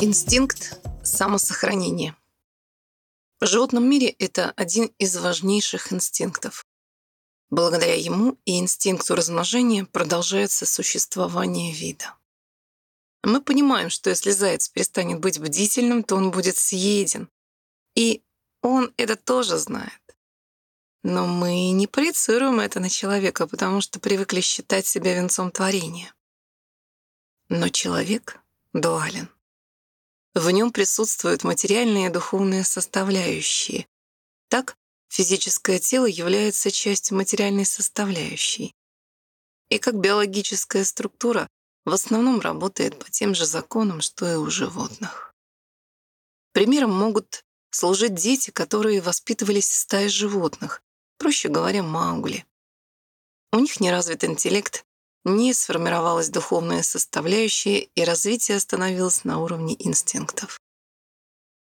Инстинкт самосохранения. В животном мире это один из важнейших инстинктов. Благодаря ему и инстинкту размножения продолжается существование вида. Мы понимаем, что если заяц перестанет быть бдительным, то он будет съеден. И он это тоже знает. Но мы не проецируем это на человека, потому что привыкли считать себя венцом творения. Но человек дуален. В нем присутствуют материальные и духовные составляющие. Так, физическое тело является частью материальной составляющей. И как биологическая структура в основном работает по тем же законам, что и у животных. Примером могут служить дети, которые воспитывались в стае животных, проще говоря, маугли. У них не развит интеллект, не сформировалась духовная составляющая, и развитие остановилось на уровне инстинктов.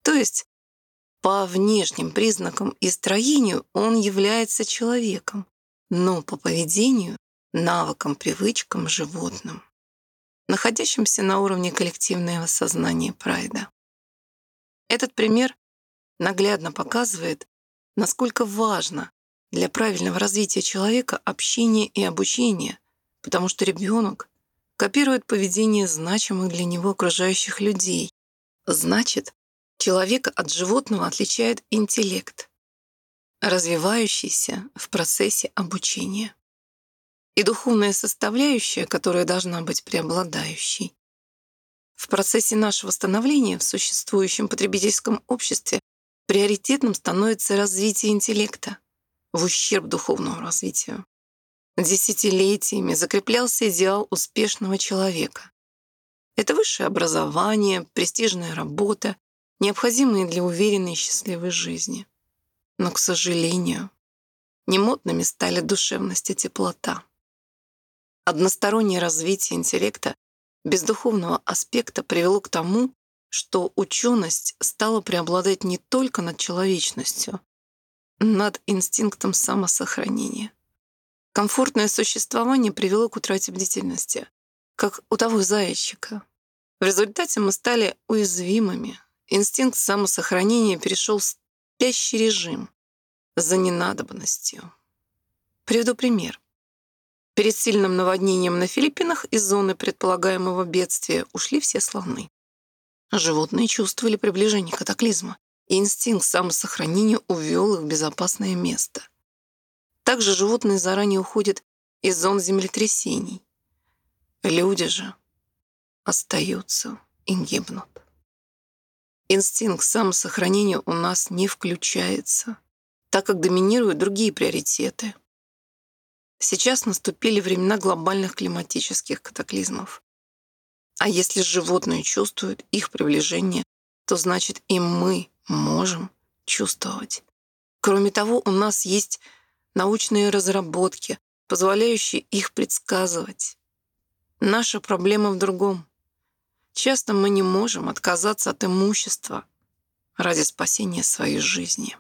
То есть по внешним признакам и строению он является человеком, но по поведению — навыкам, привычкам — животным, находящимся на уровне коллективного сознания прайда. Этот пример наглядно показывает, насколько важно для правильного развития человека общение и обучение — потому что ребенок копирует поведение значимых для него окружающих людей. Значит, человека от животного отличает интеллект, развивающийся в процессе обучения, и духовная составляющая, которая должна быть преобладающей. В процессе нашего становления в существующем потребительском обществе приоритетным становится развитие интеллекта в ущерб духовному развитию. Десятилетиями закреплялся идеал успешного человека. Это высшее образование, престижная работа, необходимые для уверенной и счастливой жизни. Но, к сожалению, немодными стали душевность и теплота. Одностороннее развитие интеллекта без духовного аспекта привело к тому, что ученость стала преобладать не только над человечностью, над инстинктом самосохранения. Комфортное существование привело к утрате бдительности, как у того зайчика. В результате мы стали уязвимыми. Инстинкт самосохранения перешел в спящий режим за ненадобностью. Приведу пример. Перед сильным наводнением на Филиппинах из зоны предполагаемого бедствия ушли все слоны. Животные чувствовали приближение катаклизма, и инстинкт самосохранения увел их в безопасное место — также животные заранее уходят из зон землетрясений. Люди же остаются и гибнут. Инстинкт самосохранения у нас не включается, так как доминируют другие приоритеты. Сейчас наступили времена глобальных климатических катаклизмов. А если животные чувствуют их приближение, то значит и мы можем чувствовать. Кроме того, у нас есть научные разработки, позволяющие их предсказывать. Наша проблема в другом. Часто мы не можем отказаться от имущества ради спасения своей жизни.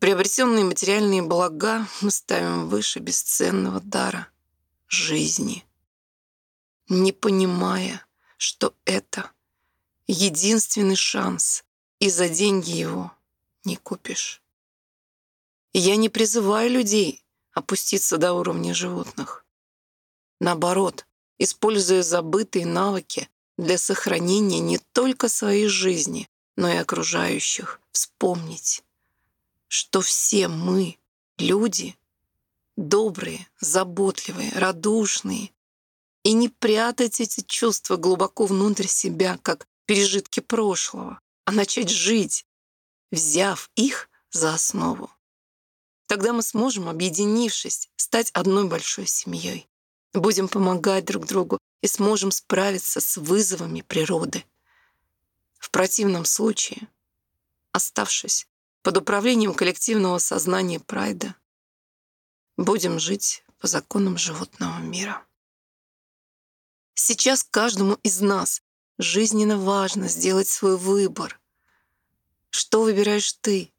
Приобретенные материальные блага мы ставим выше бесценного дара — жизни, не понимая, что это единственный шанс, и за деньги его не купишь. Я не призываю людей опуститься до уровня животных. Наоборот, используя забытые навыки для сохранения не только своей жизни, но и окружающих, вспомнить, что все мы, люди, добрые, заботливые, радушные, и не прятать эти чувства глубоко внутрь себя, как пережитки прошлого, а начать жить, взяв их за основу. Тогда мы сможем, объединившись, стать одной большой семьей. Будем помогать друг другу и сможем справиться с вызовами природы. В противном случае, оставшись под управлением коллективного сознания прайда, будем жить по законам животного мира. Сейчас каждому из нас жизненно важно сделать свой выбор. Что выбираешь ты?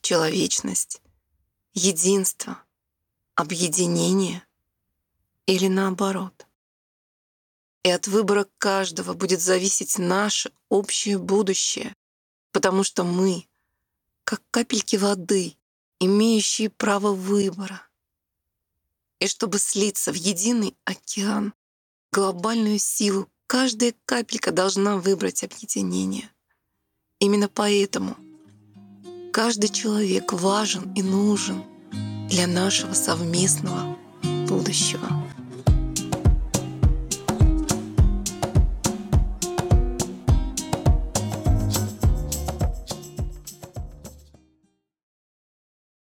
Человечность единство, объединение или наоборот. И от выбора каждого будет зависеть наше общее будущее, потому что мы, как капельки воды, имеющие право выбора. И чтобы слиться в единый океан, глобальную силу, каждая капелька должна выбрать объединение. Именно поэтому каждый человек важен и нужен для нашего совместного будущего.